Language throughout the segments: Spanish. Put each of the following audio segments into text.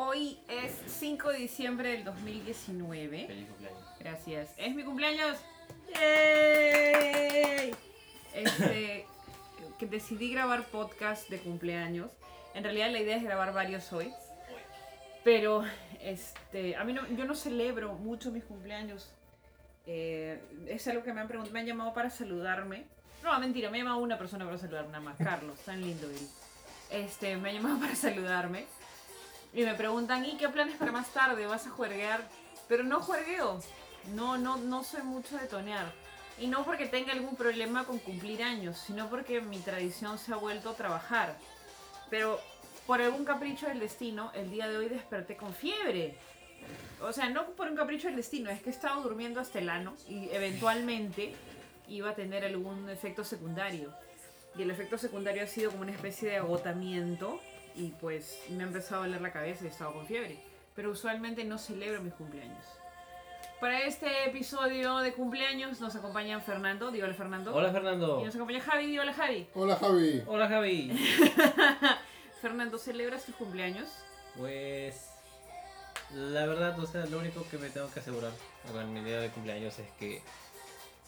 Hoy es 5 de diciembre del 2019. Feliz cumpleaños. Gracias. Es mi cumpleaños. ¡Yay! Este, que decidí grabar podcast de cumpleaños. En realidad la idea es grabar varios hoy. Pero este, a mí no, yo no celebro mucho mis cumpleaños. Eh, es algo que me han preguntado, me han llamado para saludarme. No, mentira, me ha llamado una persona para saludarme, nada más, Carlos, tan lindo él. Este, me ha llamado para saludarme. Y me preguntan, ¿y qué planes para más tarde? ¿Vas a juerguear? Pero no juergueo. No, no, no soy mucho de tonear. Y no porque tenga algún problema con cumplir años, sino porque mi tradición se ha vuelto a trabajar. Pero por algún capricho del destino, el día de hoy desperté con fiebre. O sea, no por un capricho del destino, es que he estado durmiendo hasta el ano y eventualmente iba a tener algún efecto secundario. Y el efecto secundario ha sido como una especie de agotamiento y pues me ha empezado a doler la cabeza y he estado con fiebre. Pero usualmente no celebro mis cumpleaños. Para este episodio de cumpleaños nos acompañan Fernando, dígale Fernando. Hola Fernando. Y nos acompaña Javi, dígale Javi. Hola Javi. Hola Javi. Fernando, ¿celebras tus cumpleaños? Pues la verdad, o sea, lo único que me tengo que asegurar con mi día de cumpleaños es que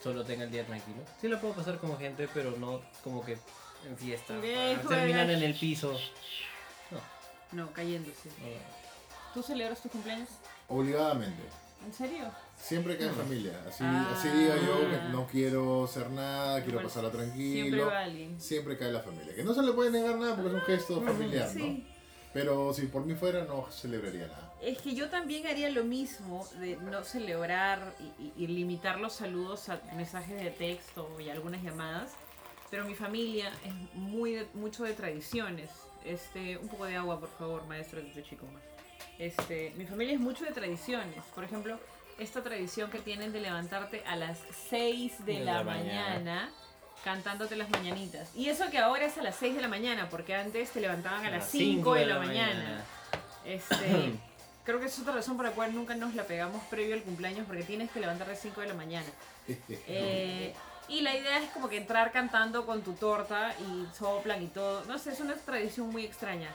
solo tenga el día tranquilo. Sí lo puedo pasar como gente, pero no como que en fiesta. Terminar en el piso. No, cayéndose. No. ¿Tú celebras tus cumpleaños? Obligadamente. ¿En serio? Siempre que hay familia. Así, Ah. así diga yo que no quiero hacer nada, quiero Bueno, pasarla Siempre tranquilo. va alguien. Siempre cae la familia. Que no se le puede negar nada porque es un gesto familiar, Sí. ¿no? Pero si por mí fuera, no celebraría nada. Es que yo también haría lo mismo de no celebrar y, y- y limitar los saludos a mensajes de texto y algunas llamadas. Pero mi familia es muy de- mucho de tradiciones. Este, un poco de agua, por favor, maestro de chico más. Este, mi familia es mucho de tradiciones. Por ejemplo, esta tradición que tienen de levantarte a las 6 de, De la, la mañana. mañana. cantándote las mañanitas. Y eso que ahora es a las 6 de la mañana, porque antes te levantaban a A las las 5 cinco de de la, la mañana. mañana. Este, creo que es otra razón por la cual nunca nos la pegamos previo al cumpleaños, porque tienes que levantarte a las 5 de la mañana. Eh, y la idea es como que entrar cantando con tu torta y soplan y todo. No sé, es una tradición muy extraña.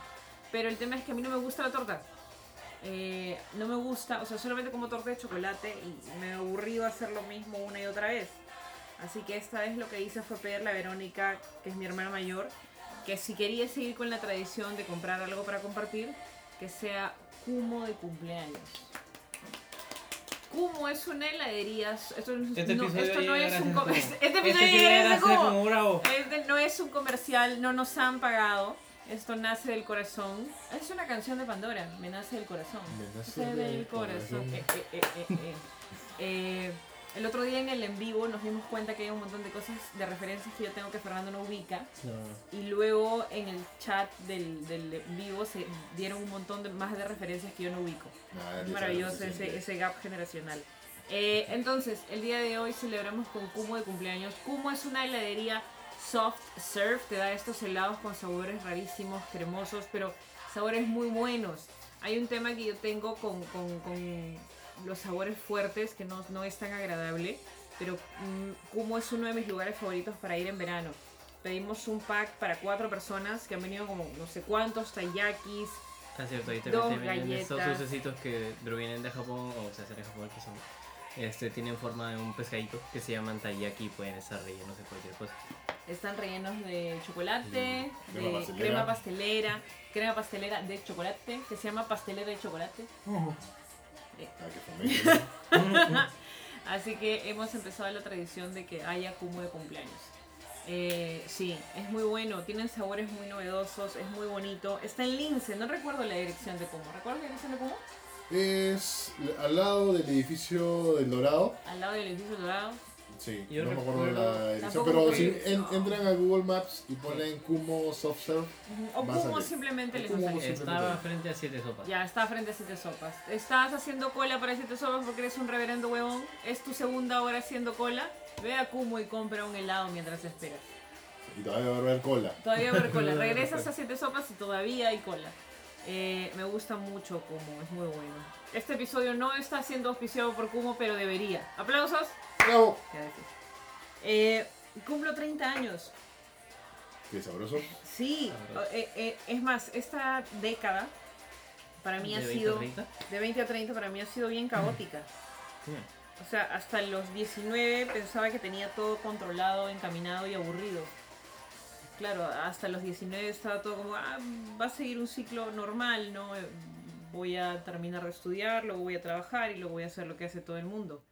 Pero el tema es que a mí no me gusta la torta. Eh, no me gusta, o sea, solamente como torta de chocolate y me aburrido hacer lo mismo una y otra vez. Así que esta vez lo que hice fue pedirle a Verónica, que es mi hermana mayor, que si quería seguir con la tradición de comprar algo para compartir, que sea Kumo de cumpleaños. Kumo es una heladería. Esto, Este no, esto es un gracias a com- Kumo. este episodio Este. Este no es un comercial, no nos han pagado. Esto nace del corazón. Es una canción de Pandora, me nace del corazón. Me nace Nace del del corazón. corazón. Eh, eh, eh, eh, eh. Eh, el otro día en el en vivo nos dimos cuenta que hay un montón de cosas de referencias que yo tengo que Fernando no ubica. No. Y luego en el chat del, del en vivo se dieron un montón de, más de referencias que yo no ubico. Nada, Es maravilloso ese, ese gap generacional. Eh, entonces, el día de hoy celebramos con Kumo de cumpleaños. Kumo es una heladería soft serve, te da estos helados con sabores rarísimos, cremosos, pero sabores muy buenos. Hay un tema que yo tengo con, con- con los sabores fuertes que no, no es tan agradable, pero mm, Kumo es uno de mis lugares favoritos para ir en verano. Pedimos un pack para cuatro personas que han venido como no sé cuántos taiyakis, Ah, cierto, ahí te estos galletas. dulcecitos que provienen de Japón o se hacen en Japón que son este tienen forma de un pescadito que se llaman taiyaki y pueden estar rellenos de cualquier cosa. Están rellenos de chocolate, Mm, de crema pastelera. crema pastelera, crema pastelera de chocolate, que se llama pastelera de chocolate. Eh, Ah, qué familia. Así que hemos empezado la tradición de que haya kumo de cumpleaños. Eh, sí, es muy bueno, tienen sabores muy novedosos, es muy bonito. Está en Lince, no recuerdo la dirección de Kumo. ¿Recuerdas la dirección de Kumo? Es al lado del edificio del Dorado. Al lado del edificio dorado. Sí, Yo no me acuerdo de la. Tampoco Pero si en- entran a Google Maps y ponen Kumo Soft Serve. O Kumo simplemente les Kumo va a salir. simplemente. Estaba frente a siete sopas. Ya, está frente a Siete Sopas. Estás haciendo cola para Siete Sopas porque eres un reverendo huevón. Es tu segunda hora haciendo cola. Ve a Kumo y compra un helado mientras esperas. y todavía va a haber cola. Todavía va a haber cola. Regresas a Siete Sopas y todavía hay cola. Eh, me gusta mucho Kumo, es muy bueno. Este episodio no está siendo auspiciado por Kumo, pero debería. ¡Aplausos! ¡Bravo! Gracias. Eh, cumplo 30 años. Qué sabroso. Sí, eh, eh, es más, esta década para mí ¿De ha 20 a sido 30? de 20 a 30 para mí ha sido bien caótica. Mm. O sea, hasta los 19 pensaba que tenía todo controlado, encaminado y aburrido. Claro, hasta los 19 estaba todo como, ah, va a seguir un ciclo normal, ¿no? Voy a terminar de estudiar, luego voy a trabajar y luego voy a hacer lo que hace todo el mundo.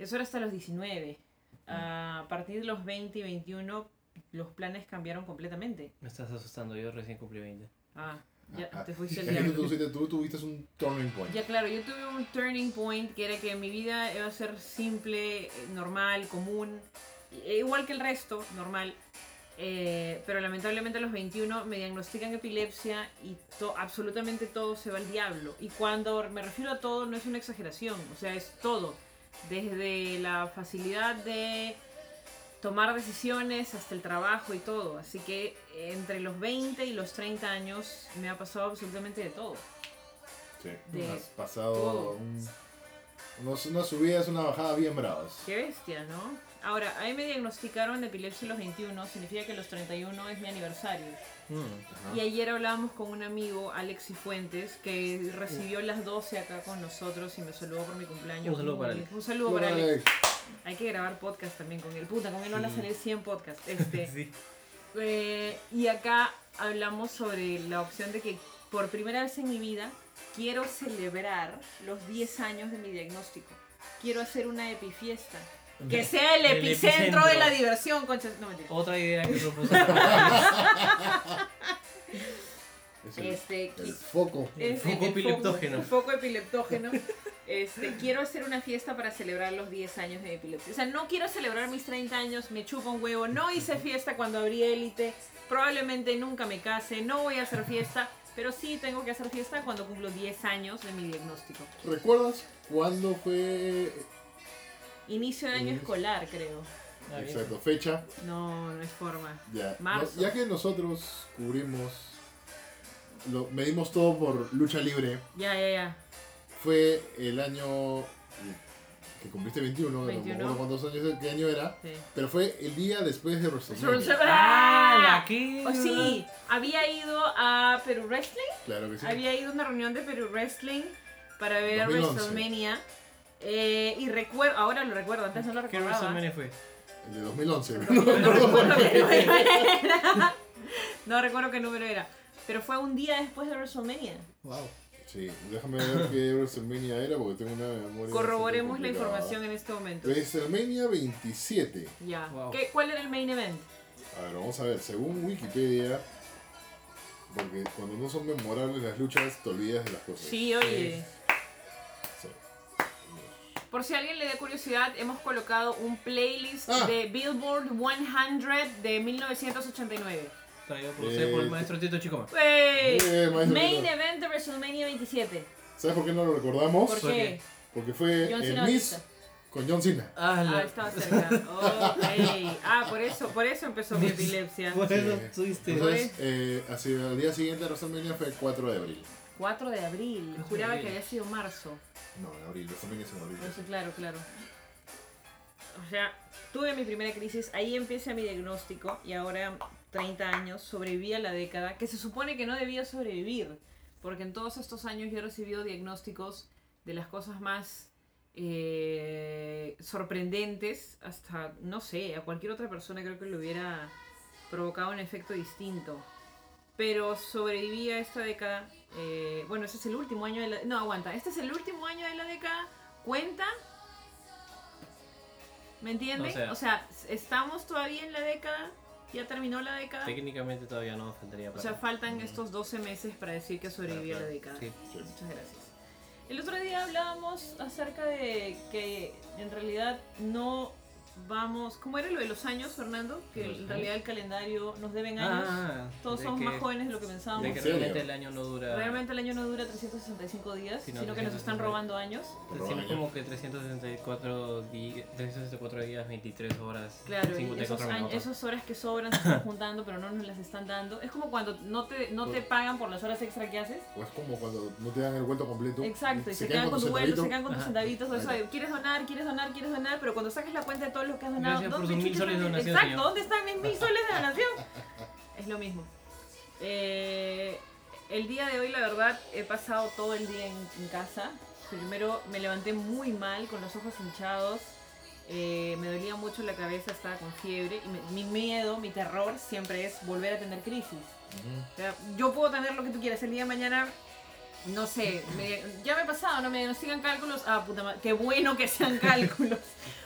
Eso era hasta los 19. A partir de los 20 y 21 los planes cambiaron completamente. Me estás asustando, yo recién cumplí 20. Ah, ya Ah, te fuiste al Tú diablo. tuviste, tú tuviste un turning point. Ya claro, yo tuve un turning point que era que mi vida iba a ser simple, normal, común, e igual que el resto, normal. Eh, pero lamentablemente a los 21 me diagnostican epilepsia y to- absolutamente todo se va al diablo. Y cuando me refiero a todo no es una exageración, o sea, es todo. Desde la facilidad de tomar decisiones hasta el trabajo y todo. Así que entre los 20 y los 30 años me ha pasado absolutamente de todo. Sí. De Has pasado un- unos- unas subidas, una bajada bien bravas. Qué bestia, ¿no? Ahora, a mí me diagnosticaron epilepsia a los 21, significa que los 31 es mi aniversario. Mm. Y ayer hablábamos con un amigo, Alexi Fuentes, que recibió las 12 acá con nosotros y me saludó por mi cumpleaños. Un saludo para Alex. Un saludo para Alex. Alex. Hay que grabar podcast también con él. Puta, con él van a salir 100 podcasts. Este, Sí. eh, y acá hablamos sobre la opción de que por primera vez en mi vida quiero celebrar los 10 años de mi diagnóstico. Quiero hacer una epifiesta. Que sea el, El epicentro, epicentro. de la diversión, concha. No mentira. Otra idea que propuso. Es el, Este, el foco. es foco el epileptógeno. Un foco epileptógeno. Este, quiero hacer una fiesta para celebrar los 10 años de epilepsia. O sea, no quiero celebrar mis 30 años, me chupa un huevo. No hice fiesta cuando abrí élite. Probablemente nunca me case. No voy a hacer fiesta. Pero sí tengo que hacer fiesta cuando cumplo 10 años de mi diagnóstico. ¿Recuerdas cuándo fue Inicio de año escolar, creo. Ah, exacto fecha? No, no es forma. Ya, Marzo. No, ya que nosotros cubrimos, lo, medimos todo por lucha libre, Ya, ya, ya. fue el año que cumpliste 21, no me 21. acuerdo cuántos años, qué año era, Sí. pero fue el día después de WrestleMania. Ah, la que. Oh, sí, había ido a Perú Wrestling. Claro que sí. Había ido a una reunión de Perú Wrestling para ver 2011. WrestleMania. Eh, y recuerdo, ahora lo recuerdo, antes no lo ¿Qué recordaba. WrestleMania fue? El de 2011. No recuerdo qué número era. No recuerdo qué número era. Pero fue un día después de WrestleMania. Wow. sí, déjame ver qué WrestleMania era porque tengo una memoria. Corroboremos la información en este momento. WrestleMania 27. Ya. Wow. ¿Qué- ¿Cuál era el main event? A ver, vamos a ver, según Wikipedia, porque cuando no son memorables las luchas, te olvidas de las cosas. Sí, oye. Sí. Por si a alguien le da curiosidad, hemos colocado un playlist Ah. de Billboard 100 de 1989. Traído por usted por el Eh, maestro Tito Chicoma. ¡Wey! Eh, Main Tito. event de WrestleMania 27. ¿Sabes por qué no lo recordamos? ¿Por ¿Por qué? Porque fue John el Miss con John Cena. Ah, Ah, la... estaba cerca. Ok. Ah, por eso, por eso empezó mi epilepsia. Por eso Sí. tuviste. Entonces, eh, hacia el día siguiente de WrestleMania fue el 4 de abril. 4 de abril. 4 de Juraba abril. que había sido marzo. No, en abril, WrestleMania es en abril. Eso, claro, claro. O sea, tuve mi primera crisis, ahí empieza mi diagnóstico y ahora 30 años, sobreviví a la década, que se supone que no debía sobrevivir, porque en todos estos años yo he recibido diagnósticos de las cosas más eh, sorprendentes, hasta, no sé, a cualquier otra persona creo que le hubiera provocado un efecto distinto. Pero sobreviví a esta década. eh, bueno, este es el último año de la... No, aguanta. Este es el último año de la década. ¿Cuenta? ¿Me entiendes? O sea- o sea, estamos todavía en la década. Ya terminó la década. Técnicamente todavía no faltaría O para. sea, faltan estos 12 meses para decir que sobreviví a la década. Sí. Sí. Muchas gracias. El otro día hablábamos acerca de que en realidad no vamos... ¿Cómo era lo de los años, Fernando? Que ¿Los en realidad el calendario nos deben años. Ah, Todos de somos que- más jóvenes de lo que pensábamos. De que realmente el año no dura. Realmente el año no dura 365 días, Sino sino que nos están 360. robando años. Decimos como que 364, di- 364 días, 23 horas, Claro, y 54 esos años, minutos. esas horas que sobran se están juntando, pero no nos las están dando. Es como cuando no te, no te pagan por las horas extra que haces. O es como cuando no te dan el vuelto completo. Exacto, y se, quedan con tu tus vuelo, se quedan con tus Ajá. centavitos. o eso Ahí de, quieres donar, quieres donar, quieres donar, pero cuando saques la cuenta de todo lo que has donado, Gracias por ¿dónde sus mil soles de donación, Exacto, señor. ¿dónde están mis mil soles de donación? Es lo mismo. Eh, El día de hoy, la verdad, he pasado todo el día en, en casa. Primero me levanté muy mal, con los ojos hinchados. eh, me dolía mucho la cabeza, estaba con fiebre. Y me- mi miedo, mi terror siempre es volver a tener crisis. O sea, yo puedo tener lo que tú quieras. El día de mañana, no sé, me- ya me ha pasado, no me diagnostican cálculos. Ah, puta madre, qué bueno que sean cálculos.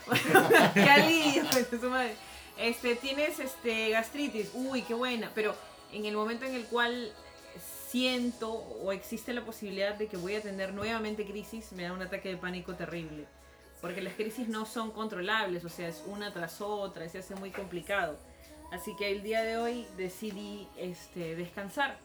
qué alivio, su madre. Este, tienes este, gastritis, uy, qué buena. Pero en el momento en el cual siento o existe la posibilidad de que voy a tener nuevamente crisis, me da un ataque de pánico terrible. Porque las crisis no son controlables, o sea, es una tras otra, se hace muy complicado. Así que el día de hoy decidí este, descansar.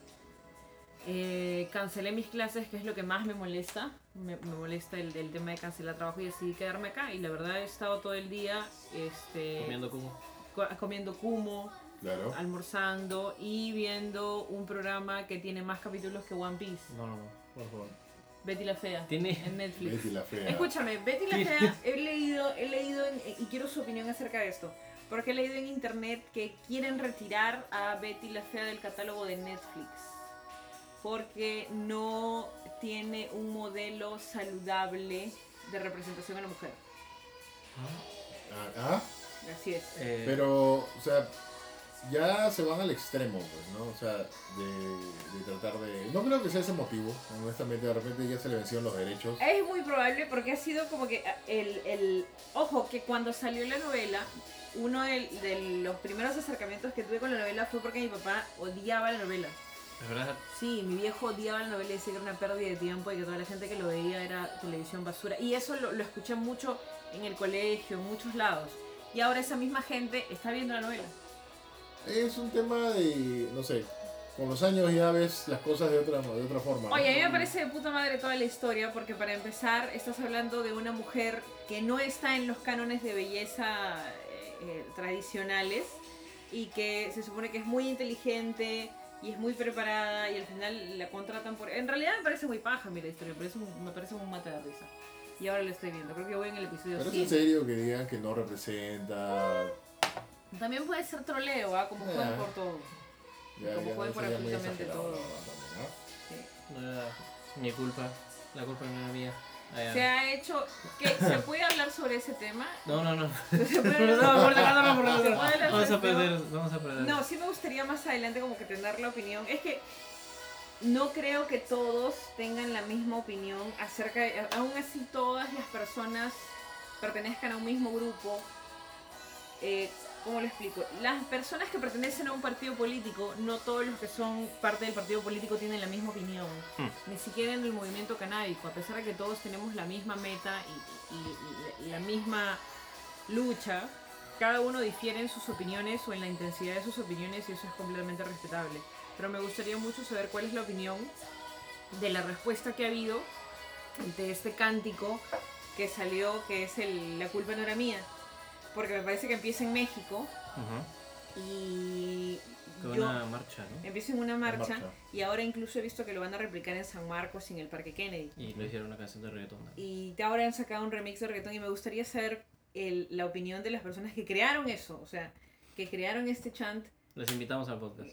Eh, cancelé mis clases, que es lo que más me molesta. Me, me molesta el, el tema de cancelar trabajo y decidí quedarme acá. Y la verdad he estado todo el día este, Comiendo como. co- comiendo kumo, Claro. almorzando y viendo un programa que tiene más capítulos que One Piece. No, no, no, por favor. Betty la Fea. Tiene- En Netflix. Betty la fea. Escúchame, Betty la Fea, he leído, he leído en- y quiero su opinión acerca de esto. Porque he leído en internet que quieren retirar a Betty la Fea del catálogo de Netflix. Porque no tiene un modelo saludable de representación a la mujer. Ah, ah, Así es. Eh, pero, o sea, ya se van al extremo, pues, ¿no? O sea, de, de tratar de... No creo que sea ese motivo, honestamente, de repente ya se le vencieron los derechos. Es muy probable porque ha sido como que el, el... Ojo, que cuando salió la novela, uno de, de los primeros acercamientos que tuve con la novela fue porque mi papá odiaba la novela. Es verdad, Sí, mi viejo odiaba la novela y decía que era una pérdida de tiempo y que toda la gente que lo veía era televisión basura. Y eso lo, lo escuché mucho en el colegio, en muchos lados. Y ahora esa misma gente está viendo la novela. Es un tema de, no sé, con los años ya ves las cosas de otra, de otra forma. ¿no? Oye, a mí me parece de puta madre toda la historia porque para empezar estás hablando de una mujer que no está en los cánones de belleza eh, eh, tradicionales y que se supone que es muy inteligente y es muy preparada y al final la contratan por... En realidad me parece muy paja mira la historia, me parece un, me parece un mate de risa. Y ahora lo estoy viendo, creo que voy en el episodio Pero es 100. en serio que digan que no representa... También puede ser troleo, ¿ah? Como juegan por todo. Ya, Como ya juegan por absolutamente todo. también, ¿no? no era mi culpa. La culpa no era mía. Ah. Se ha hecho... ¿Qué? ¿Se puede hablar sobre ese tema? No, no, no. ¿Se puede No, hablar por la cara, por la ¿Se cara. puede hablar Vamos a perder, vamos a perder. No, sí me gustaría más adelante como que tener la opinión. Es que no creo que todos tengan la misma opinión acerca de... Aún así todas las personas pertenezcan a un mismo grupo. Eh, ¿Cómo lo explico? Las personas que pertenecen a un partido político, no todos los que son parte del partido político tienen la misma opinión. Hmm. Ni siquiera en el movimiento canábico, a pesar de que todos tenemos la misma meta y, y- y la misma lucha, cada uno difiere en sus opiniones o en la intensidad de sus opiniones y eso es completamente respetable. Pero me gustaría mucho saber cuál es la opinión de la respuesta que ha habido ante este cántico que salió, que es el La culpa no era mía. Porque me parece que empieza en México Ujú. y Con yo una marcha, ¿no? empiezo en una marcha, marcha. y ahora incluso he visto que lo van a replicar en San Marcos y en el Parque Kennedy. Y lo hicieron una canción de reggaetón. ¿no? Y ahora han sacado un remix de reggaetón y me gustaría saber el- la opinión de las personas que crearon eso, o sea, que crearon este chant. Les invitamos al podcast.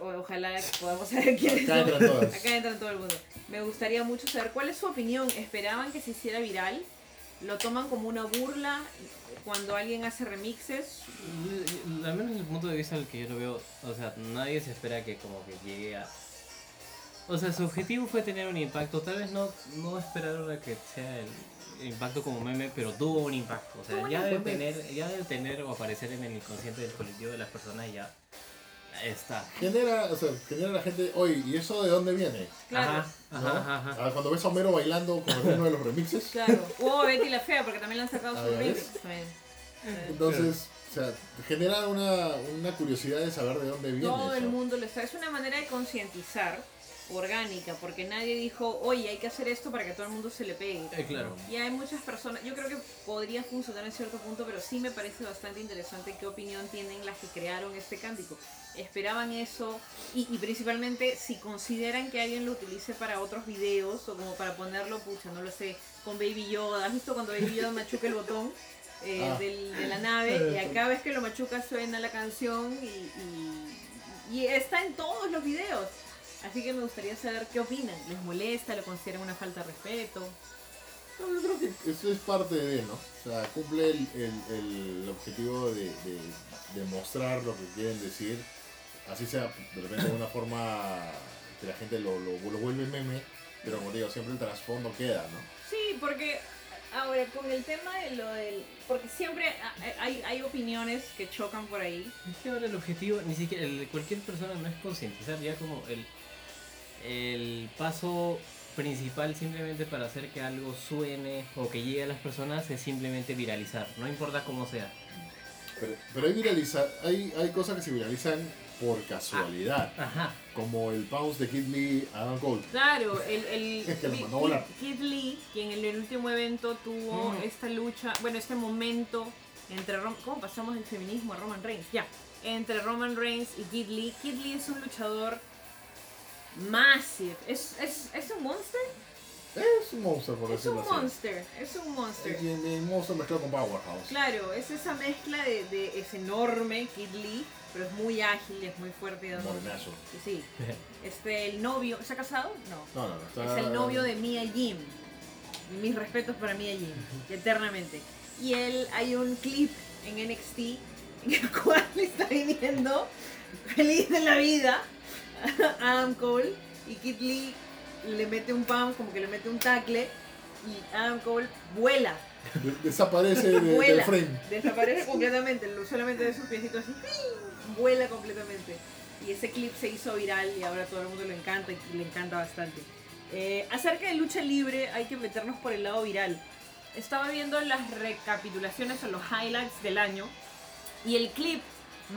O- ojalá podamos saber quiénes Acá entran todas. Acá entra todo el mundo. Me gustaría mucho saber cuál es su opinión. ¿Esperaban que se hiciera viral? ¿Lo toman como una burla cuando alguien hace remixes? Al menos desde el punto de vista del que yo lo veo, o sea, nadie se espera que como que llegue a... O sea, su objetivo fue tener un impacto, tal vez no, no esperaron a que sea el impacto como meme, pero tuvo un impacto. O sea, ya debe tener, ya debe tener o aparecer en el inconsciente del colectivo de las personas ya está. Genera, o sea, genera la gente, oye, ¿y eso de dónde viene? Claro. Ajá, ajá, ¿No? ajá, ajá. Ah, Cuando ves a Homero bailando con uno de los remixes, Claro. O Betty la Fea, porque también le han sacado su ¿ya remix. también. Entonces, o sea, genera una, una curiosidad de saber de dónde viene Todo el eso. mundo lo está. Es una manera de concientizar orgánica, porque nadie dijo, oye, hay que hacer esto para que todo el mundo se le pegue. Eh, claro. Y hay muchas personas, yo creo que podría funcionar en cierto punto, pero sí me parece bastante interesante qué opinión tienen las que crearon este cántico. ¿Esperaban eso? Y, y principalmente si consideran que alguien lo utilice para otros videos o como para ponerlo, pucha, no lo sé, con Baby Yoda. ¿Has visto cuando Baby Yoda machuca el botón eh, Ah. del- de la nave? Y a cada vez que lo machuca suena la canción y, y- y está en todos los videos. Así que me gustaría saber qué opinan. ¿Les molesta? ¿Lo consideran una falta de respeto? No, yo creo que eso es parte de, ¿no? O sea, cumple el, el- el objetivo de, de- de mostrar lo que quieren decir, así sea de repente de una forma que la gente lo, lo, lo vuelve meme, pero como digo, siempre el trasfondo queda, ¿no? Sí, porque ahora con el tema de lo del... Porque siempre hay, hay opiniones que chocan por ahí. Es que ahora el objetivo, ni siquiera, el cualquier persona no es concientizar, ya como el, el paso principal simplemente para hacer que algo suene o que llegue a las personas es simplemente viralizar, no importa cómo sea. Pero, pero hay, viraliza, hay, hay cosas que se viralizan por casualidad, Ajá. como el bounce de Kid Lee a Adam Cole. Claro, el, el Es que Kid- Lee, quien en el último evento tuvo Mm. esta lucha, bueno, este momento entre Rom- ¿cómo pasamos del feminismo a Roman Reigns? Ya, entre Roman Reigns y Kid Lee. Kid Lee es un luchador massive, es, es, es un monster, Es un monstruo, por es un así. monster, es un monster. Es un un monstruo mezclado con Powerhouse. Claro, es esa mezcla de, de es enorme Kid Lee, pero es muy ágil, es muy fuerte. Morenazo. Sí, este el novio, ¿se ha casado? No. No, no, no. Está... Es el novio de Mia Jim. Mis respetos para Mia Jim, eternamente. Y él, hay un clip en NXT en el cual está viniendo feliz de la vida Adam Cole y Kid Lee le mete un pump, como que le mete un tackle y Adam Cole vuela, De- desaparece de- del vuela, frame. desaparece completamente, solamente de sus piecitos así, vuela completamente. Y ese clip se hizo viral y ahora todo el mundo lo encanta y le encanta bastante. Eh, acerca de lucha libre hay que meternos por el lado viral. Estaba viendo las recapitulaciones o los highlights del año y el clip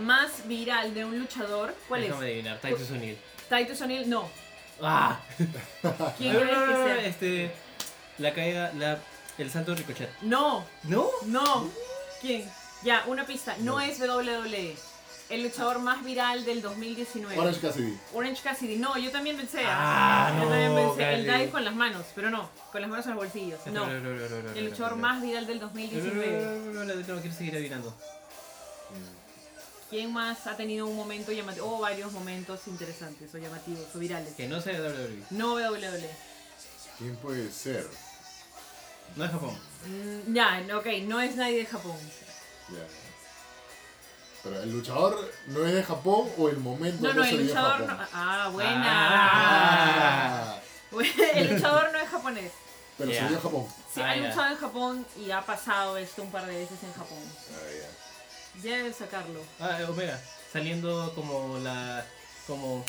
más viral de un luchador, ¿cuál Déjame es? adivinar, Titus O'Neill. Titus O'Neill, no. ¡Ah! ¿Quién No, crees que sea? este, la caída, la, el santo ricochet. No, ¿No? no. ¿Quién? Ya, una pista. No, No. es WWE. El luchador más viral del 2019. Orange Cassidy. Orange Cassidy. No, yo también pensé. Ah, yo no, también pensé. El dive con las manos, pero no. Con las manos en los bolsillos. No. El luchador más viral del No, no, no, 2019. no, no, no, no, quiero seguir adivinando. ¿Quién más ha tenido un momento llamativo? O varios momentos interesantes o llamativos o virales. Que no sea WWE. No WWE. ¿Quién puede ser? No es Japón. Mm, ya, no, ok, no es nadie de Japón. Ya. Pero el luchador no es de Japón o el momento No, no, se el dio en luchador no. Japón? Ah, buena. Ah, el luchador no es japonés. pero Ya. se dio en Japón. Sí, Ah, ha ya. luchado en Japón y ha pasado esto un par de veces en Japón. Ah, ya. Debe sacarlo. Ah, eh, Omega. Saliendo como la. como.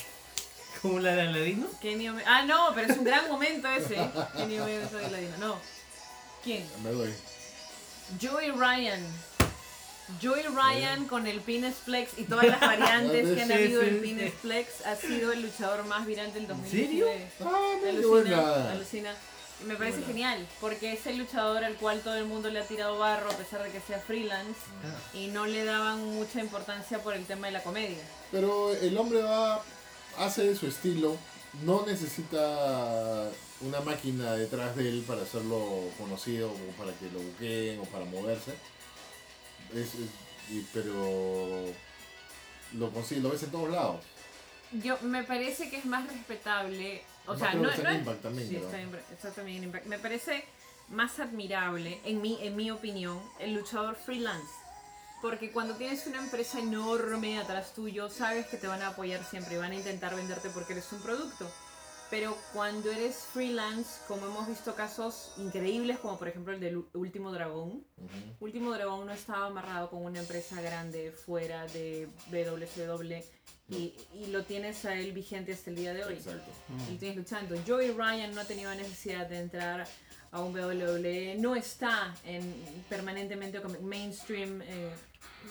como la de Aladino. Kenny Omega- Ah, no, pero es un gran momento ese. Kenny Omega soy ladino. No. ¿Quién? Me doy. Joey Ryan. Joey Ryan con el Pines Flex y todas las variantes que han Sí, habido del sí. Pines Flex ha sido el luchador más viral del ¿En 2019. Ah, Alucina, alucina. Me parece genial, porque es el luchador al cual todo el mundo le ha tirado barro a pesar de que sea freelance Ah. y no le daban mucha importancia por el tema de la comedia. Pero el hombre va, hace su estilo, no necesita una máquina detrás de él para hacerlo conocido o para que lo buqueen o para moverse. Es, pero lo consigue, lo ves en todos lados. Yo me parece que es más respetable, o sea, no, es- también, sí, está, en, está también en Impact. Me parece más admirable, en mi, en mi opinión, el luchador freelance. Porque cuando tienes una empresa enorme atrás tuyo, sabes que te van a apoyar siempre y van a intentar venderte porque eres un producto. Pero cuando eres freelance, como hemos visto casos increíbles, como por ejemplo el del Último Dragón. Último Dragón no estaba amarrado con una empresa grande fuera de WCW y, y lo tienes a él vigente hasta el día de hoy. Exacto. Y lo tienes luchando. Joey Ryan no ha tenido necesidad de entrar a un WWE, no está en, permanentemente como mainstream eh,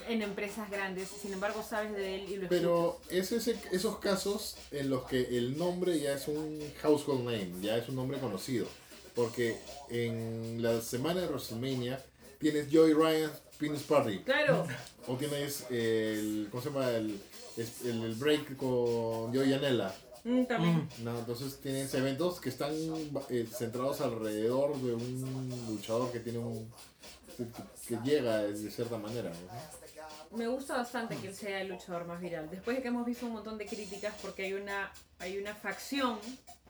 en empresas grandes, sin embargo sabes de él y lo Pero es ese, esos casos en los que el nombre ya es un household name, ya es un nombre conocido. Porque en la semana de WrestleMania tienes Joey Ryan Penis Party. Claro, O tienes el. ¿Cómo se llama? El, el, el break con Joey Janela. Mm, también. No, entonces tienes eventos que están eh, centrados alrededor de un luchador que tiene un. que, que llega de cierta manera. ¿no? me gusta bastante que él sea el luchador más viral. Después de que hemos visto un montón de críticas porque hay una, hay una facción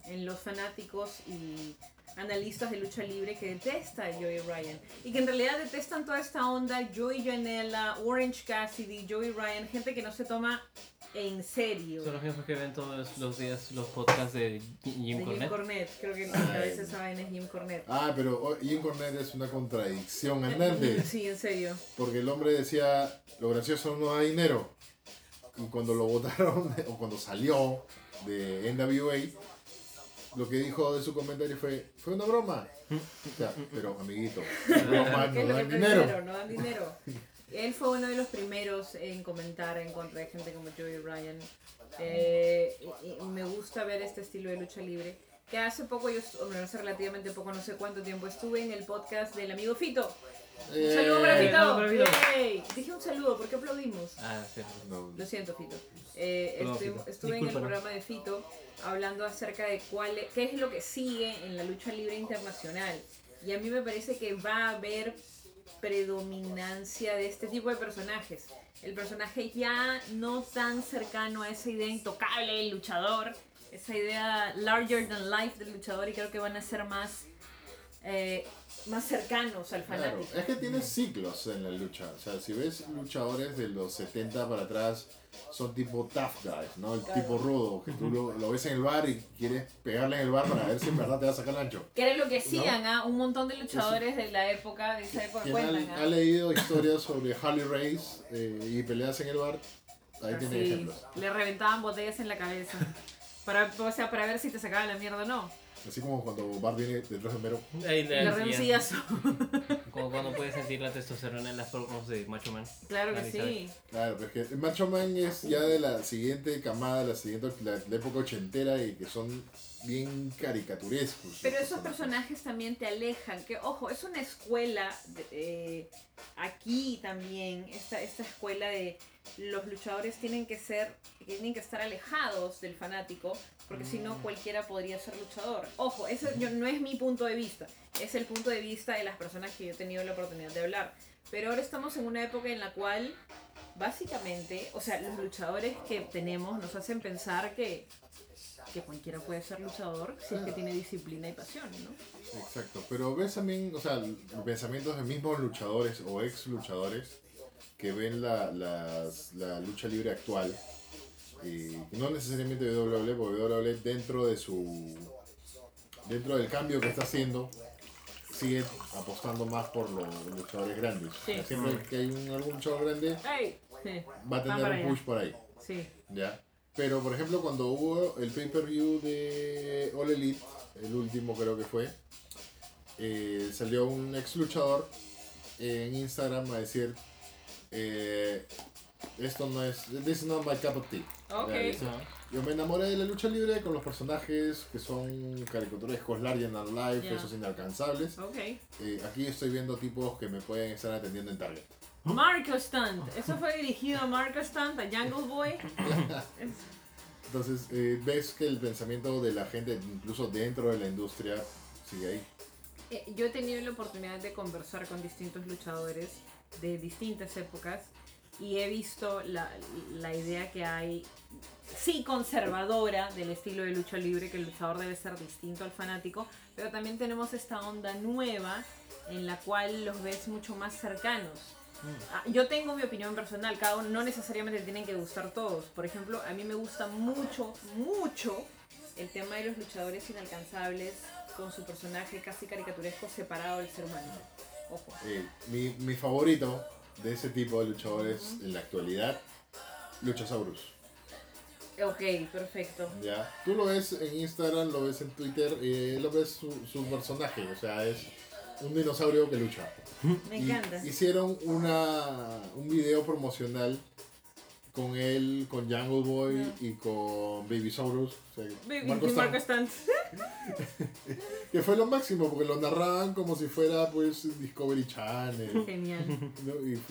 en los fanáticos y analistas de lucha libre que detesta a Joey Ryan y que en realidad detestan toda esta onda Joey Janela, Orange Cassidy, Joey Ryan, gente que no se toma en serio. Son los mismos que ven todos los días los podcasts de Jim Cornette. Jim Cornette, creo que a veces saben es Jim Cornette. Ah, pero oh, Jim Cornette es una contradicción andante. Sí, en serio. Porque el hombre decía, lo gracioso no da dinero. Y cuando lo votaron, o cuando salió de NWA, lo que dijo de su comentario fue, fue una broma. O sea, pero amiguito, broma ¿Qué es no dan primero? dinero. No dan dinero. Él fue uno de los primeros en comentar en contra de gente como Joey Ryan. Eh, y- y me gusta ver este estilo de lucha libre. Que hace poco, yo, estu- bueno, hace relativamente poco, no sé cuánto tiempo, estuve en el podcast del amigo Fito. Un Eh, saludo para Fito. Yay. Dije un saludo, ¿por qué aplaudimos? Ah, sí. no, Lo siento, Fito. Eh, Perdón, estuve Fito. estuve en el programa de Fito hablando acerca de cuál, qué es lo que sigue en la lucha libre internacional. Y a mí me parece que va a haber predominancia de este tipo de personajes. El personaje ya no tan cercano a esa idea intocable del luchador, esa idea larger than life del luchador y creo que van a ser más, eh, más cercanos al Claro, fanático. es que tiene ciclos en la lucha. O sea, si ves luchadores de los 70 para atrás, son tipo tough guys, ¿no? El Claro. tipo rudo, que tú lo, lo ves en el bar y quieres pegarle en el bar para ver si en verdad te va a sacar el ancho. Que era lo que hacían, ¿ah? Un montón de luchadores de la época, de esa época cuentan, ha, ¿ah? ha leído historias sobre Harley Race eh, y peleas en el bar, ahí tiene ejemplos. le reventaban botellas en la cabeza. Para, o sea, para ver si te sacaba la mierda o no. Así como cuando Bar viene detrás de Mero. Ahí, Le ahí, re un ya. sillazo. Como cuando puedes sentir la testosterona en las promos de Macho Man. Claro que sí. Claro, pero es que Macho Man es ya de la siguiente camada, la siguiente, la, la época ochentera y que son bien caricaturescos. Pero esos personajes también te alejan, que ojo, es una escuela de- eh, aquí también, esta, esta escuela de los luchadores tienen que ser, tienen que estar alejados del fanático, porque si no cualquiera podría ser luchador. Ojo, ese yo- no es mi punto de vista, es el punto de vista de las personas que yo he tenido la oportunidad de hablar. Pero ahora estamos en una época en la cual, básicamente, o sea, los luchadores que tenemos nos hacen pensar que, que cualquiera puede ser luchador si es que tiene disciplina y pasión, ¿no? Exacto, pero ves también, o sea, los pensamientos de mismos luchadores o ex luchadores que ven la, las- la lucha libre actual, y no necesariamente WWE, porque WWE dentro de su, dentro del cambio que está haciendo, sigue apostando más por los luchadores grandes. Sí. siempre que hay un, algún luchador grande. Sí, va a tener un allá. push por ahí. sí. ¿ya? Pero por ejemplo cuando hubo el pay-per-view de All Elite, el último creo que fue, eh, salió un ex luchador en Instagram a decir, eh, esto no es, this is not my cup of tea. Ok. Ya, dice, Yo me enamoré de la lucha libre con los personajes que son caricaturescos, larger than life, Ya. esos inalcanzables. Ok. Eh, aquí estoy viendo tipos que me pueden estar atendiendo en Target. Marco Stunt. Eso fue dirigido a Marco Stunt, a Jungle Boy. Entonces, eh, ves que el pensamiento de la gente, incluso dentro de la industria, sigue ahí. Eh, Yo he tenido la oportunidad de conversar con distintos luchadores de distintas épocas y he visto la, la idea que hay, sí conservadora del estilo de lucha libre, que el luchador debe ser distinto al fanático, pero también tenemos esta onda nueva en la cual los ves mucho más cercanos. Ah, Yo tengo mi opinión personal, cada uno no necesariamente tienen que gustar todos. Por ejemplo, a mí me gusta mucho, mucho el tema de los luchadores inalcanzables con su personaje casi caricaturesco separado del ser humano. Ojo. Eh, mi, mi favorito de ese tipo de luchadores en la actualidad, Luchasaurus. Ok, perfecto. ¿ya? Tú lo ves en Instagram, lo ves en Twitter, eh, lo ves su, su personaje, o sea, es un dinosaurio que lucha. Me Y encanta. hicieron una, un video promocional con él, con Jungle Boy y con Babysaurus. o sea, Baby, Marco y Marco que fue lo máximo porque lo narraban como si fuera pues Discovery Channel. Genial. ¿no? Y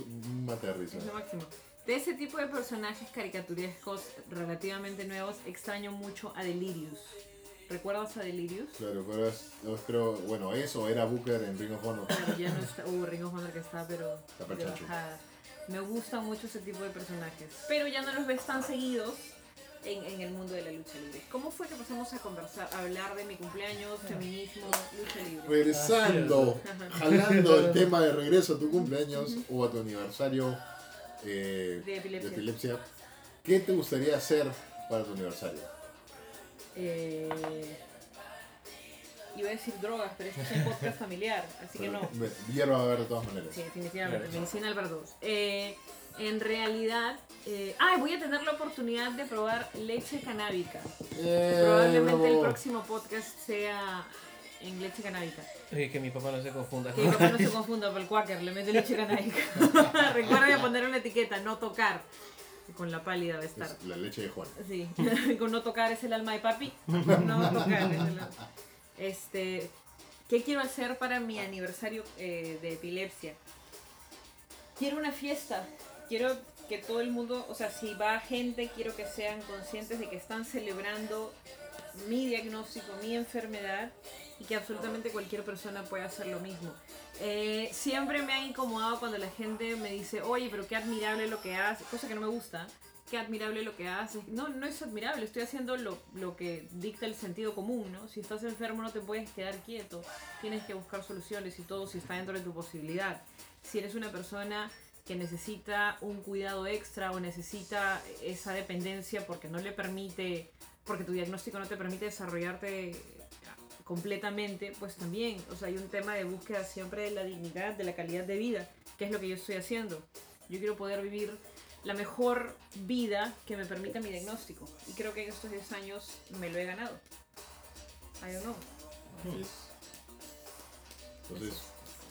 mate de risa. Es lo máximo. De ese tipo de personajes caricaturescos relativamente nuevos, extraño mucho a Delirious. ¿Recuerdas a Delirious? Claro, pero creo, bueno, eso era Booker en Ring of Honor. Claro, ya no está. Uh, Ring of Honor que está, pero. Está. Me gustan mucho ese tipo de personajes. Pero ya no los ves tan seguidos en, en el mundo de la lucha libre. ¿Cómo fue que pasamos a conversar, a hablar de mi cumpleaños, feminismo, lucha libre? Regresando, jalando el tema de regreso a tu cumpleaños o a tu aniversario eh, De epilepsia. de epilepsia, ¿qué te gustaría hacer para tu aniversario? Eh, iba a decir drogas, pero este es un podcast familiar, así que no. Hierba va a haber de todas maneras. Sí, definitivamente. Claro. Medicina al dos. Eh, en realidad, eh, ah, voy a tener la oportunidad de probar leche canábica. Eh, Probablemente el próximo podcast sea en leche canábica. Oye, que mi papá no se confunda. Que mi papá no se confunda por el quaker, le mete leche canábica. Recuerda poner una etiqueta, no tocar. Con la pálida a estar. Es la leche de Juan. Sí, con no tocar es el alma de papi. No tocar es el alma. Este, ¿qué quiero hacer para mi aniversario eh, de epilepsia? Quiero una fiesta. Quiero que todo el mundo, o sea, si va gente, quiero que sean conscientes de que están celebrando mi diagnóstico, mi enfermedad y que absolutamente cualquier persona puede hacer lo mismo. Eh, siempre me ha incomodado cuando la gente me dice, oye, pero qué admirable lo que haces, cosa que no me gusta, qué admirable lo que haces. No, no es admirable, estoy haciendo lo, lo que dicta el sentido común, ¿no? Si estás enfermo no te puedes quedar quieto, tienes que buscar soluciones y todo si está dentro de tu posibilidad. Si eres una persona que necesita un cuidado extra o necesita esa dependencia porque no le permite, porque tu diagnóstico no te permite desarrollarte completamente, pues también, o sea, hay un tema de búsqueda siempre de la dignidad, de la calidad de vida, que es lo que yo estoy haciendo. Yo quiero poder vivir la mejor vida que me permita mi diagnóstico. Y creo que en estos 10 años me lo he ganado. I don't know. Entonces,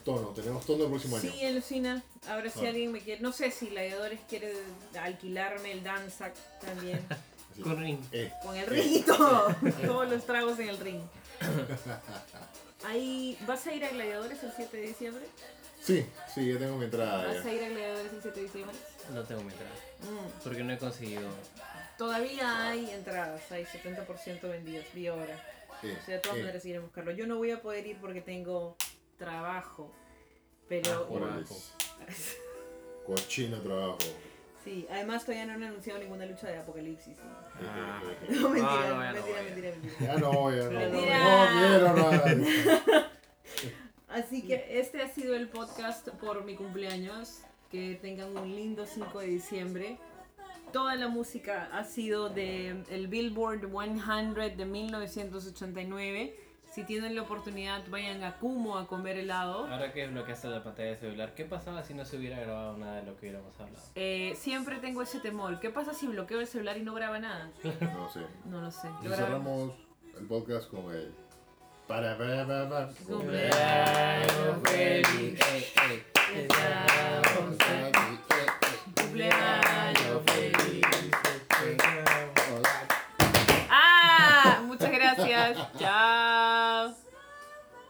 tono, tenemos tono el próximo año. Sí, Lucina. Ahora si Ah. alguien me quiere, no sé si Gladiadores quiere alquilarme el Danzac también. Así. Con ring. Eh, Con el ring y todo. Todos los tragos en el ring. Ahí, ¿Vas a ir a Gladiadores el 7 de diciembre? sí, sí, ya tengo mi entrada. ¿Vas a ir a Gladiadores el 7 de diciembre? No tengo mi entrada. Mm, Porque no he conseguido. Todavía hay entradas, hay 70% vendidas, vi ahora. Sí, O sea, de todas sí. maneras iré a buscarlo. Yo no voy a poder ir porque tengo trabajo. Pero Ah. Cochino trabajo. sí, además todavía no han anunciado ninguna lucha de apocalipsis. ¿no? Ah, No, mentira, Ah, no, mentira, voy. mentira, mentira. Ya no, ya no. Mentira. No quiero nada. Así que este ha sido el podcast por mi cumpleaños. Que tengan un lindo 5 de diciembre. Toda la música ha sido de el Billboard 100 de 1989. Si tienen la oportunidad, vayan a Kumo a comer helado. Ahora que bloqueaste la pantalla de celular, ¿qué pasaba si no se hubiera grabado nada de lo que hubiéramos hablado? Eh, siempre tengo ese temor. ¿Qué pasa si bloqueo el celular y no graba nada? No sé. No lo sé. Y Lo cerramos el podcast con el. Para, para, para, para. Cumpleaños feliz. Ey, ey. ¡Ah! Muchas gracias. Chao.